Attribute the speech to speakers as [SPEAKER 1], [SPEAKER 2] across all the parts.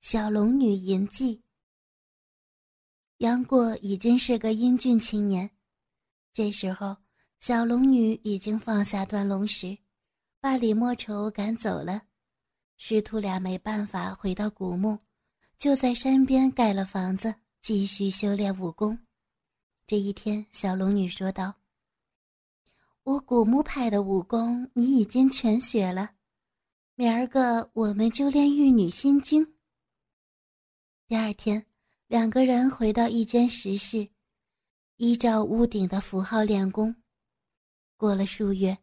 [SPEAKER 1] 小龙女淫记。杨过已经是个英俊青年，这时候小龙女已经放下断龙石，把李莫愁赶走了。师徒俩没办法回到古墓，就在山边盖了房子，继续修炼武功。这一天，小龙女说道：“我古墓派的武功你已经全学了，明儿个我们就练玉女心经。”第二天，两个人回到一间石室，依照屋顶的符号练功。过了数月，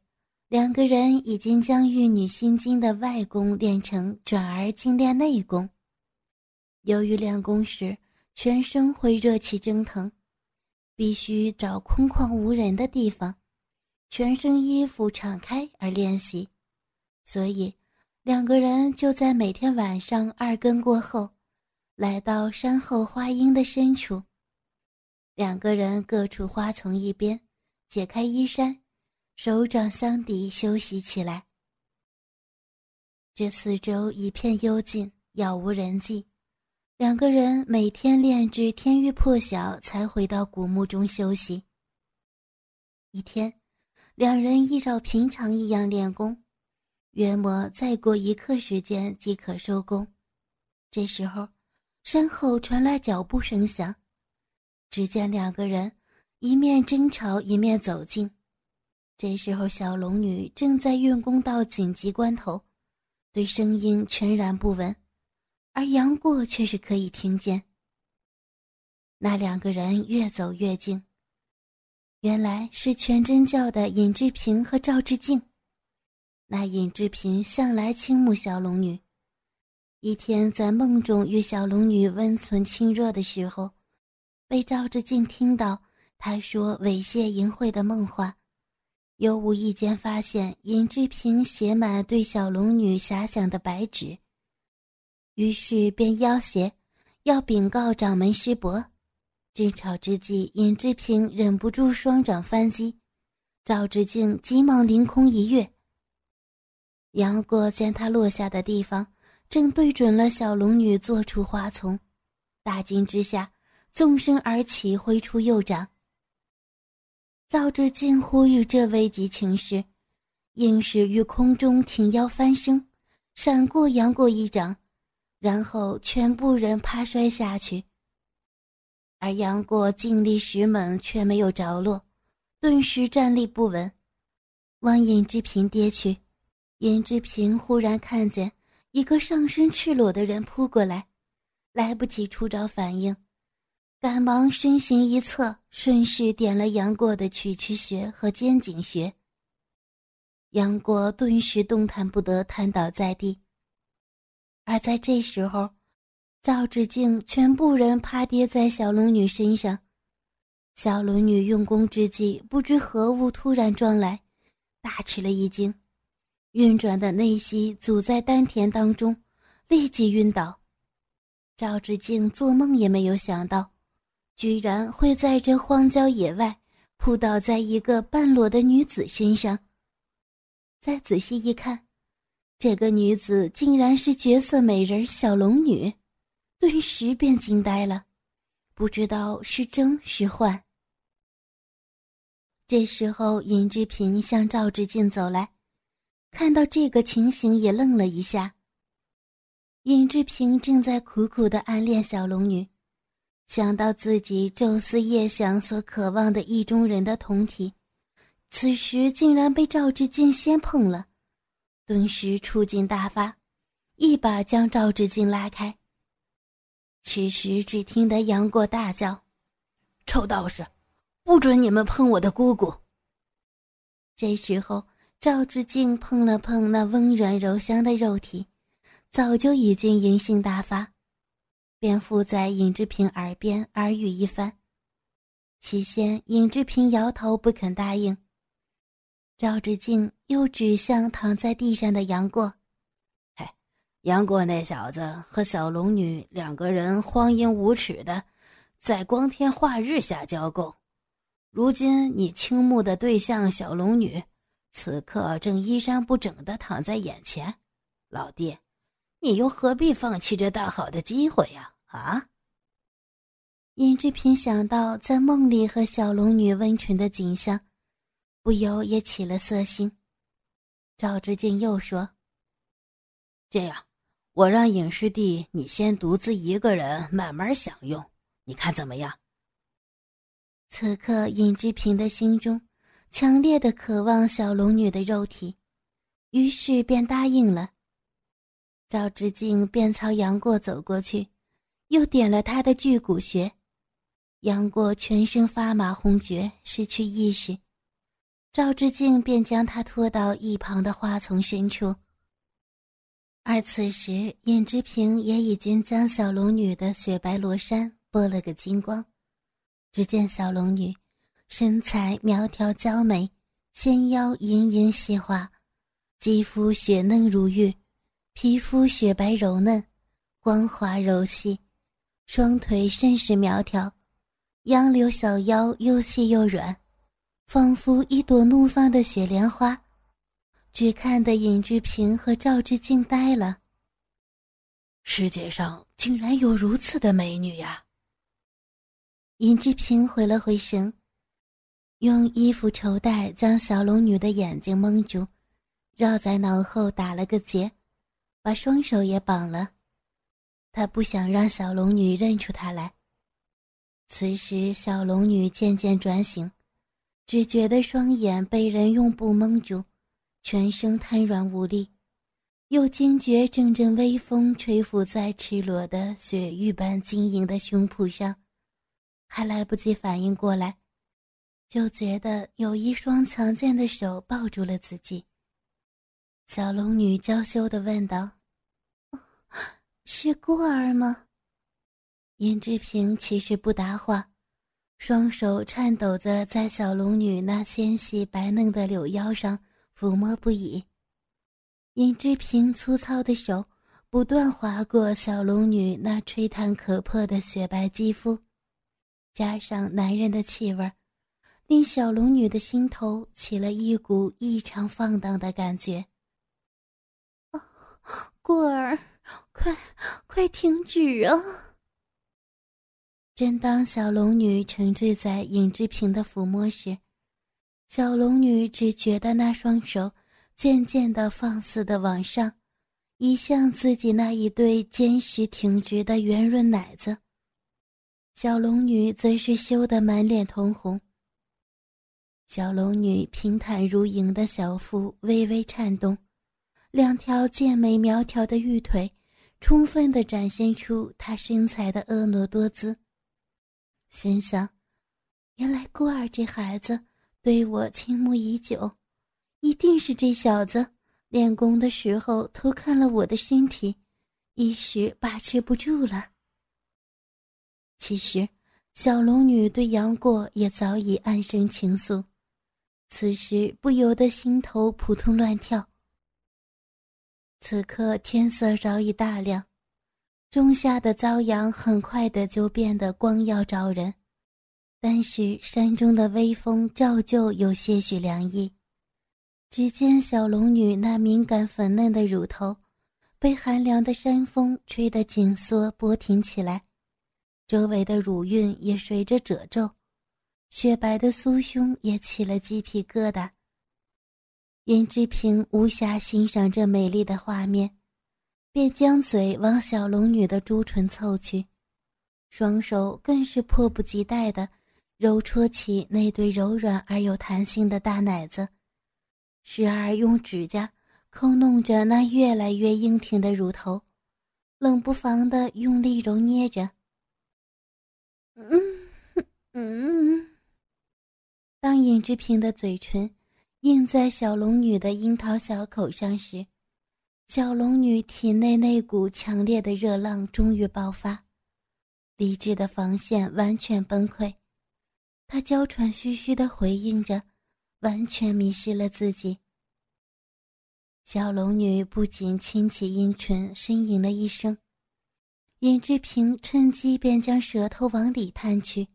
[SPEAKER 1] 两个人已经将《玉女心经》的外功练成，转而精练内功。由于练功时全身会热气蒸腾，必须找空旷无人的地方，全身衣服敞开而练习，所以两个人就在每天晚上二更过后。来到山后花荫的深处，两个人各处花丛一边，解开衣衫，手掌相抵休息起来。这四周一片幽静，杳无人迹。两个人每天练至天欲破晓，才回到古墓中休息。一天，两人依照平常一样练功，约莫再过一刻时间即可收工。这时候。身后传来脚步声响，只见两个人一面争吵一面走近。这时候，小龙女正在运功到紧急关头，对声音全然不闻，而杨过却是可以听见。那两个人越走越近，原来是全真教的尹志平和赵志敬。那尹志平向来倾慕小龙女。一天在梦中与小龙女温存亲热的时候，被赵志敬听到他说猥亵淫秽的梦话，又无意间发现尹志平写满对小龙女遐想的白纸，于是便要挟，要禀告掌门师伯。争吵之际，尹志平忍不住双掌翻击，赵志敬急忙凌空一跃。杨过见他落下的地方。正对准了小龙女坐处花丛，大惊之下，纵身而起，挥出右掌。赵志敬呼吁这危急情势，硬是于空中挺腰翻身，闪过杨过一掌，然后全部人趴摔下去。而杨过尽力使猛，却没有着落，顿时站立不稳，往尹志平跌去。尹志平忽然看见。一个上身赤裸的人扑过来，来不及出招反应，赶忙身形一侧，顺势点了杨过的曲池穴和肩颈穴。杨过顿时动弹不得，瘫倒在地。而在这时候，赵志敬全部人趴跌在小龙女身上，小龙女用功之际，不知何物突然撞来，大吃了一惊。运转的内息阻在丹田当中，立即晕倒。赵志敬做梦也没有想到，居然会在这荒郊野外扑倒在一个半裸的女子身上。再仔细一看，这个女子竟然是绝色美人小龙女，顿时便惊呆了，不知道是真是幻。这时候，尹志平向赵志敬走来。看到这个情形，也愣了一下。尹志平正在苦苦的暗恋小龙女，想到自己昼思夜想所渴望的意中人的同体，此时竟然被赵志敬先碰了，顿时触劲大发，一把将赵志敬拉开。此时只听得杨过大叫：“
[SPEAKER 2] 臭道士，不准你们碰我的姑姑！”
[SPEAKER 1] 这时候。赵志敬碰了碰那温软柔香的肉体，早就已经淫性大发，便附在尹志平耳边耳语一番。起先，尹志平摇头不肯答应。赵志敬又指向躺在地上的杨过：“
[SPEAKER 2] 嘿，杨过那小子和小龙女两个人荒淫无耻的，在光天化日下交媾。如今你倾慕的对象小龙女。”此刻正衣衫不整的躺在眼前，老弟，你又何必放弃这大好的机会呀？啊！
[SPEAKER 1] 尹志平想到在梦里和小龙女温存的景象，不由也起了色心。赵志敬又说：“
[SPEAKER 2] 这样，我让尹师弟你先独自一个人慢慢享用，你看怎么样？”
[SPEAKER 1] 此刻，尹志平的心中强烈的渴望小龙女的肉体，于是便答应了。赵志敬便朝杨过走过去，又点了他的巨骨穴。杨过全身发麻，红厥，失去意识。赵志敬便将他拖到一旁的花丛深处。而此时，尹志平也已经将小龙女的雪白罗衫剥了个精光。只见小龙女身材苗条娇美，纤腰盈盈细滑，肌肤雪嫩如玉，皮肤雪白柔嫩，光滑柔细，双腿甚是苗条。杨柳小腰又细又软，仿佛一朵怒放的雪莲花，只看得尹志平和赵志敬呆了。
[SPEAKER 2] 世界上竟然有如此的美女呀！
[SPEAKER 1] 尹志平回了回神，用衣服绸带将小龙女的眼睛蒙住，绕在脑后打了个结，把双手也绑了。他不想让小龙女认出他来。此时，小龙女渐渐转醒，只觉得双眼被人用布蒙住，全身瘫软无力，又惊觉阵阵微风吹拂在赤裸的雪玉般晶莹的胸脯上，还来不及反应过来，就觉得有一双强健的手抱住了自己。小龙女娇羞地问道：“是孤儿吗？”尹志平其实不答话，双手颤抖着在小龙女那纤细白嫩的柳腰上抚摸不已。尹志平粗糙的手不断划过小龙女那吹弹可破的雪白肌肤，加上男人的气味儿，令小龙女的心头起了一股异常放荡的感觉。过儿，快快停止啊！正当小龙女沉醉在尹志平的抚摸时，小龙女只觉得那双手渐渐的放肆的往上，移向自己那一对坚实挺直的圆润奶子。小龙女则是羞得满脸通红。小龙女平坦如莹的小腹微微颤动，两条健美苗条的玉腿，充分的展现出她身材的婀娜多姿。心想，原来孤儿这孩子对我倾慕已久，一定是这小子练功的时候偷看了我的身体，一时把持不住了。其实，小龙女对杨过也早已暗生情愫，此时不由得心头扑通乱跳。此刻天色早已大亮。仲夏的朝阳很快的就变得光耀照人，但是山中的微风照旧有些许凉意。只见小龙女那敏感粉嫩的乳头，被寒凉的山风吹得紧缩波挺起来，周围的乳晕也随着褶皱，雪白的酥胸也起了鸡皮疙瘩。尹志平无暇欣赏这美丽的画面。便将嘴往小龙女的朱唇凑去，双手更是迫不及待地揉搓起那对柔软而有弹性的大奶子，时而用指甲抠弄着那越来越硬挺的乳头，冷不防地用力揉捏着。嗯嗯，当尹志平的嘴唇印在小龙女的樱桃小口上时。小龙女体内那股强烈的热浪终于爆发，理智的防线完全崩溃，她娇喘吁吁的回应着，完全迷失了自己。小龙女不仅轻启阴唇，呻吟了一声，尹志平趁机便将舌头往里探去，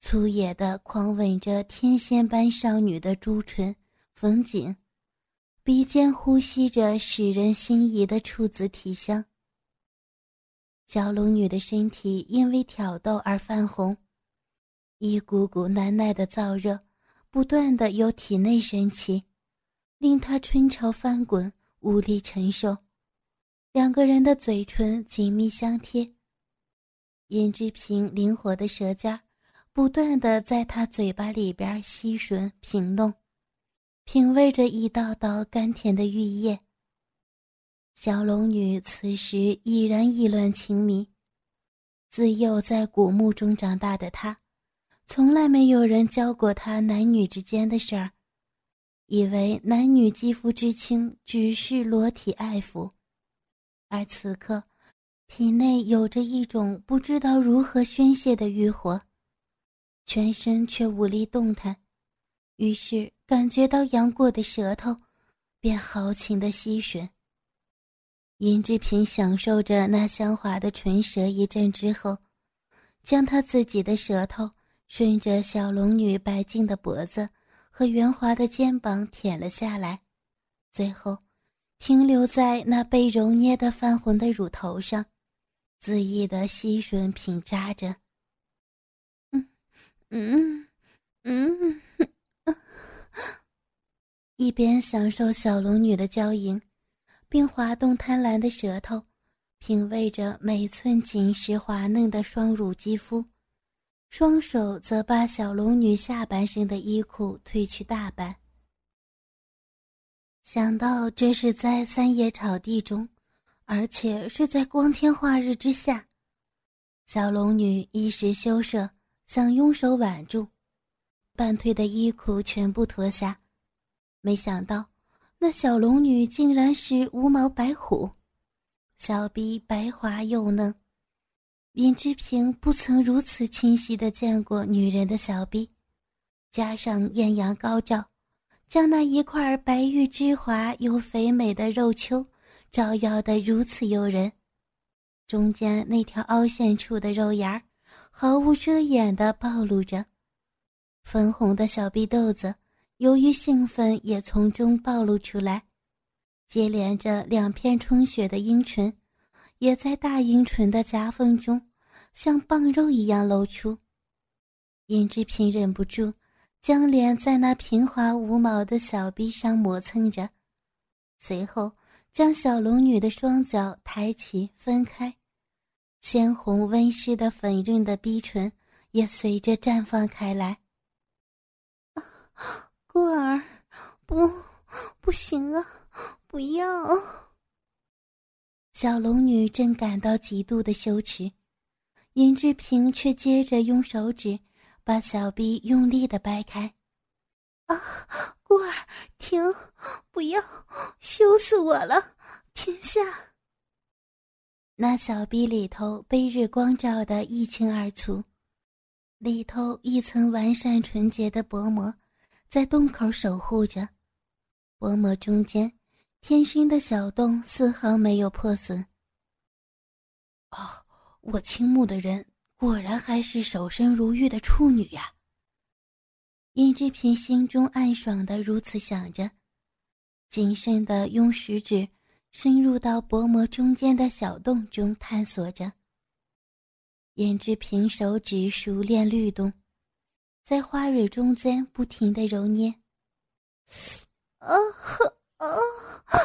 [SPEAKER 1] 粗野的狂吻着天仙般少女的朱唇、缝颈。鼻尖呼吸着使人心仪的处子体香。小龙女的身体因为挑逗而泛红，一股股难耐的燥热不断的由体内升起，令她春潮翻滚，无力承受。两个人的嘴唇紧密相贴，尹志平灵活的舌尖不断的在他嘴巴里边吸吮品弄，品味着一道道甘甜的玉液。小龙女此时已然意乱情迷，自幼在古墓中长大的她，从来没有人教过她男女之间的事儿，以为男女肌肤之亲只是裸体爱抚。而此刻，体内有着一种不知道如何宣泄的欲火，全身却无力动弹，于是感觉到杨过的舌头，便豪情的吸吮。尹志平享受着那香滑的唇舌一阵之后，将他自己的舌头顺着小龙女白净的脖子和圆滑的肩膀舔了下来，最后。停留在那被揉捏的泛红的乳头上，恣意的吸吮品扎着。嗯嗯嗯，一边享受小龙女的娇吟，并滑动贪婪的舌头，品味着每寸紧实滑嫩的双乳肌肤，双手则把小龙女下半身的衣裤褪去大半。想到这是在三叶草地中，而且是在光天化日之下，小龙女一时羞涩，想用手挽住，半褪的衣裤全部脱下。没想到，那小龙女竟然是无毛白虎，小臂白滑又嫩。尹志平不曾如此清晰的见过女人的小臂，加上艳阳高照。将那一块白玉之滑又肥美的肉丘照耀得如此诱人，中间那条凹陷处的肉芽儿毫无遮掩地暴露着，粉红的小臂豆子由于兴奋也从中暴露出来，接连着两片充血的阴唇，也在大阴唇的夹缝中像棒肉一样露出。尹志平忍不住。将脸在那平滑无毛的小臂上磨蹭着，随后将小龙女的双脚抬起分开，鲜红温湿的粉润的逼唇也随着绽放开来。过儿，不，不行啊，不要！小龙女正感到极度的羞耻，尹志平却接着用手指。把小臂用力的掰开，啊，孤儿，停，不要，羞死我了，停下！那小臂里头被日光照得一清二楚，里头一层完善纯洁的薄膜在洞口守护着，薄膜中间天生的小洞丝毫没有破损。哦，我倾慕的人。果然还是守身如玉的处女呀！尹志平心中暗爽的如此想着，谨慎的用食指深入到薄膜中间的小洞中探索着。尹志平手指熟练律动，在花蕊中间不停的揉捏。啊啊啊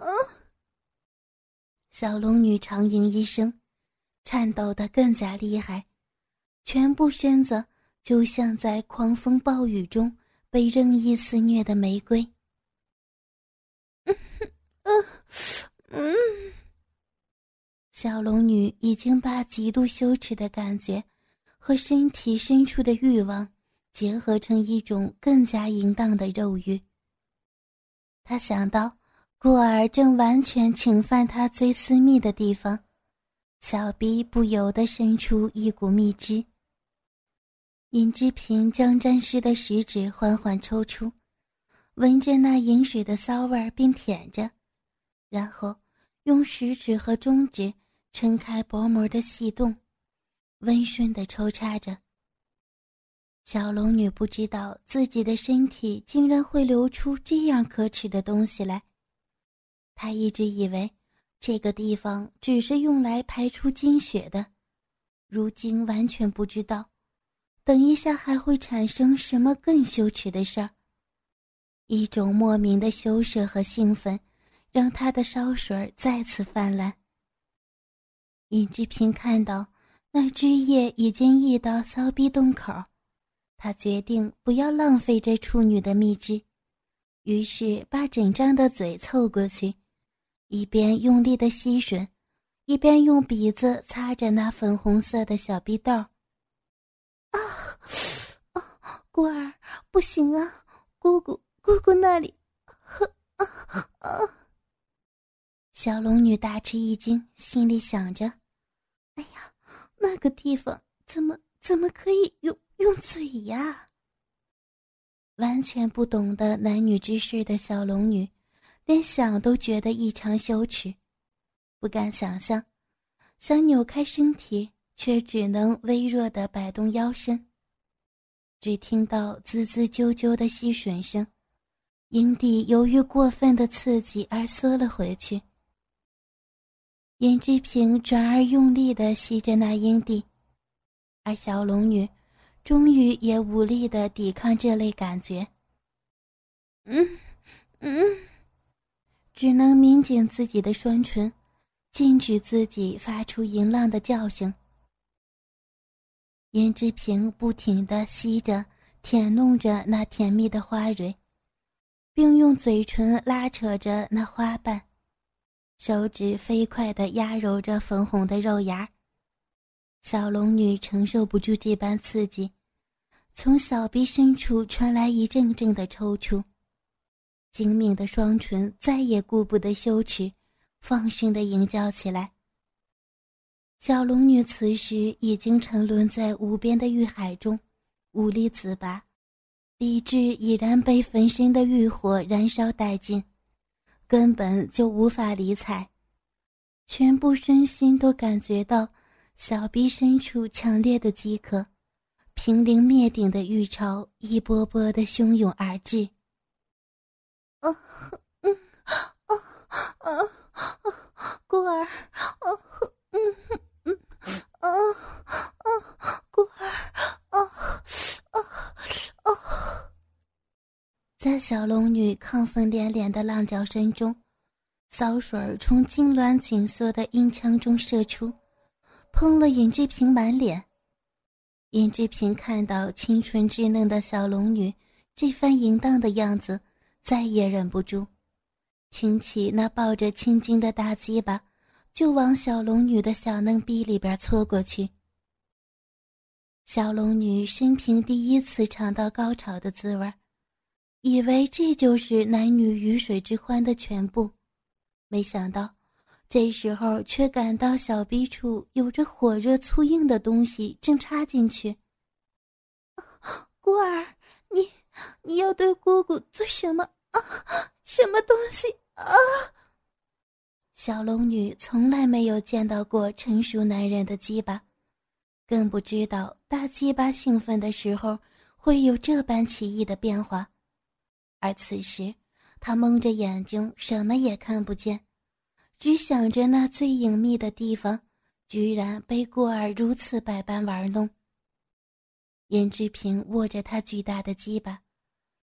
[SPEAKER 1] 啊！小龙女长吟一声。颤抖得更加厉害，全部身子就像在狂风暴雨中被任意肆虐的玫瑰。嗯嗯嗯，小龙女已经把极度羞耻的感觉和身体深处的欲望结合成一种更加淫荡的肉欲。她想到过儿正完全侵犯她最私密的地方。小臂不由得伸出一股蜜汁。尹志平将沾湿的食指缓缓抽出，闻着那饮水的骚味并舔着，然后用食指和中指撑开薄膜的细洞，温顺地抽插着。小龙女不知道自己的身体竟然会流出这样可耻的东西来。她一直以为这个地方只是用来排出精血的，如今完全不知道，等一下还会产生什么更羞耻的事儿。一种莫名的羞涩和兴奋，让他的烧水再次泛滥。尹志平看到那汁液已经溢到骚逼洞口。他决定不要浪费这处女的蜜汁，于是把整张的嘴凑过去，一边用力的吸吮，一边用鼻子擦着那粉红色的小逼豆。啊啊，孤儿，不行啊！姑姑，姑姑那里，啊啊！小龙女大吃一惊，心里想着：“哎呀，那个地方怎么怎么可以用？”用嘴呀！完全不懂得男女之事的小龙女，连想都觉得异常羞耻，不敢想象，想扭开身体，却只能微弱的摆动腰身。只听到滋滋啾啾的吸吮声，阴蒂由于过分的刺激而缩了回去。严志平转而用力的吸着那阴蒂，而小龙女。终于也无力的抵抗这类感觉，嗯嗯，只能抿紧自己的双唇，禁止自己发出淫浪的叫声。严志平不停的吸着、舔弄着那甜蜜的花蕊，并用嘴唇拉扯着那花瓣，手指飞快的压揉着粉红的肉芽。小龙女承受不住这般刺激。从小臂深处传来一阵阵的抽搐，精明的双唇再也顾不得羞耻，放声的吟叫起来。小龙女此时已经沉沦在无边的欲海中，无力自拔，理智已然被焚身的欲火燃烧殆尽，根本就无法理睬，全部身心都感觉到小臂深处强烈的饥渴。平陵灭顶的欲潮一波波的汹涌而至。啊，嗯，啊，啊，啊，孤儿，啊，嗯，嗯，啊，啊，孤儿，啊，啊，啊！在小龙女亢奋连连的浪叫声中，骚水儿从痉挛紧缩的阴腔中射出，喷了尹志平满脸。尹志平看到清纯稚嫩的小龙女这番淫荡的样子，再也忍不住，挺起那抱着青筋的大鸡巴，就往小龙女的小嫩逼里边搓过去。小龙女生平第一次尝到高潮的滋味儿，以为这就是男女鱼水之欢的全部，没想到。这时候却感到小臂处有着火热粗硬的东西正插进去。孤儿，你你要对姑姑做什么啊？什么东西啊？小龙女从来没有见到过成熟男人的鸡巴，更不知道大鸡巴兴奋的时候会有这般奇异的变化。而此时，他蒙着眼睛，什么也看不见。只想着那最隐秘的地方，居然被孤儿如此百般玩弄。严志平握着他巨大的鸡巴，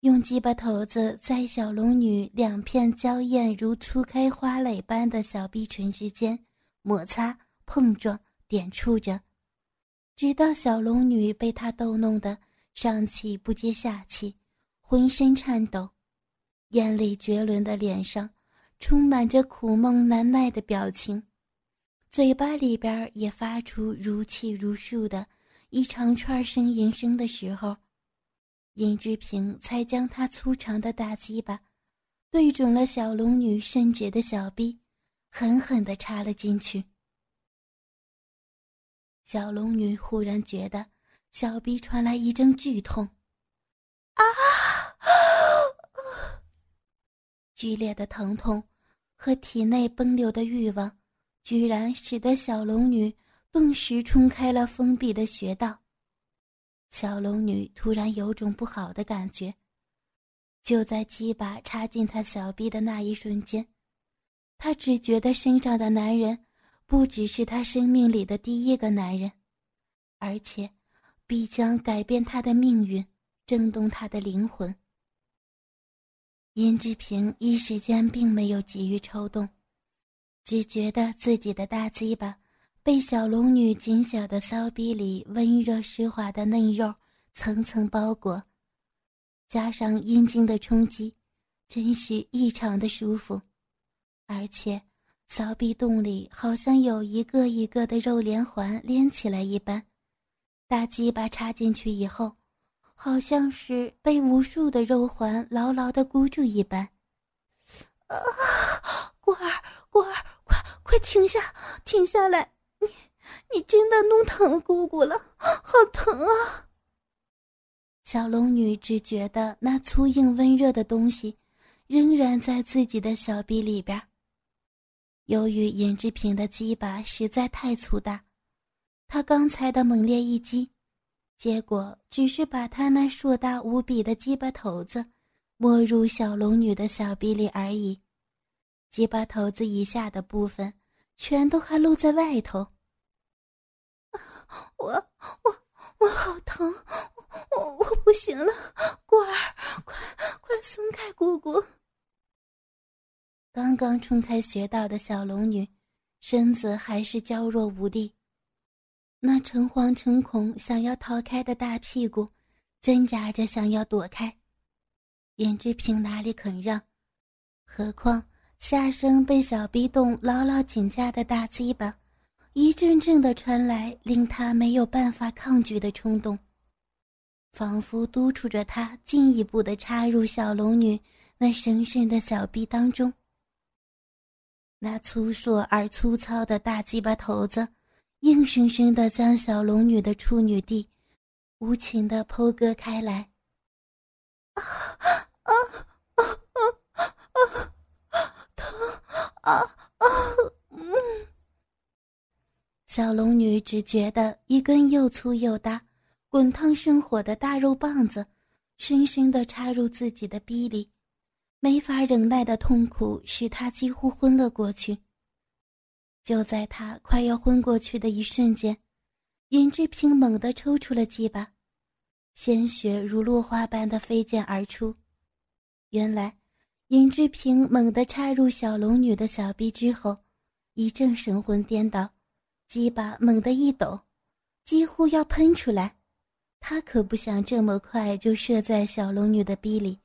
[SPEAKER 1] 用鸡巴头子在小龙女两片娇艳如初开花蕾般的小臂唇之间摩擦、碰撞、点触着，直到小龙女被他逗弄得上气不接下气，浑身颤抖，艳丽绝伦的脸上。充满着苦闷难耐的表情，嘴巴里边也发出如泣如诉的一长串呻吟声的时候，尹志平才将他粗长的大鸡巴对准了小龙女圣洁的小臂，狠狠地插了进去。小龙女忽然觉得小臂传来一阵剧痛，啊！剧烈的疼痛和体内奔流的欲望，居然使得小龙女顿时冲开了封闭的穴道。小龙女突然有种不好的感觉。就在鸡巴插进她小臂的那一瞬间，她只觉得身上的男人不只是她生命里的第一个男人，而且必将改变她的命运，震动她的灵魂。殷志平一时间并没有急于抽动，只觉得自己的大鸡巴被小龙女紧小的骚逼里温热湿滑的嫩肉层层包裹。加上阴茎的冲击，真是异常的舒服，而且骚逼洞里好像有一个一个的肉连环连起来一般，大鸡巴插进去以后，好像是被无数的肉环牢牢的箍住一般。啊，果儿，果儿，快快停下，停下来！你你真的弄疼姑姑了，好疼啊！小龙女只觉得那粗硬温热的东西，仍然在自己的小臂里边。由于尹志平的鸡巴实在太粗大，他刚才的猛烈一击，结果只是把他那硕大无比的鸡巴头子没入小龙女的小臂里而已，鸡巴头子以下的部分全都还露在外头。我我我好疼！我我不行了，果儿，快快松开姑姑！刚刚冲开穴道的小龙女，身子还是娇弱无力，那诚惶诚恐想要逃开的大屁股，挣扎着想要躲开。严志平哪里肯让？何况下身被小逼洞牢牢紧夹的大鸡巴，一阵阵的传来令他没有办法抗拒的冲动。仿佛督促着他进一步的插入小龙女那神圣的小臂当中。那粗硕而粗糙的大鸡巴头子，硬生生的将小龙女的处女地无情的剖割开来。啊啊啊啊啊！疼啊啊！嗯。小龙女只觉得一根又粗又大。滚烫生火的大肉棒子，深深地插入自己的逼里，没法忍耐的痛苦使她几乎昏了过去。就在他快要昏过去的一瞬间，尹志平猛地抽出了鸡巴，鲜血如落花般的飞溅而出。原来，尹志平猛地插入小龙女的小臂之后，一阵神魂颠倒，鸡巴猛地一抖，几乎要喷出来。他可不想这么快就射在小龙女的逼里，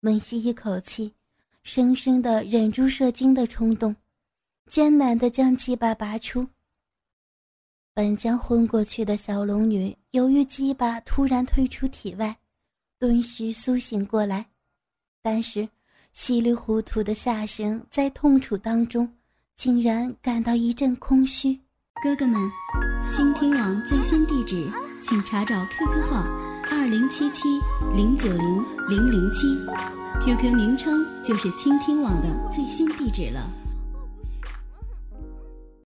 [SPEAKER 1] 猛吸一口气，生生的忍住射精的冲动，艰难的将鸡巴拔出。本将昏过去的小龙女，由于鸡巴突然退出体外，顿时苏醒过来，但是稀里糊涂的下身在痛楚当中，竟然感到一阵空虚。
[SPEAKER 3] 哥哥们，倾听网最新地址。请查找 QQ 号二零七七零九零零零七，QQ 名称就是倾听网的最新地址了。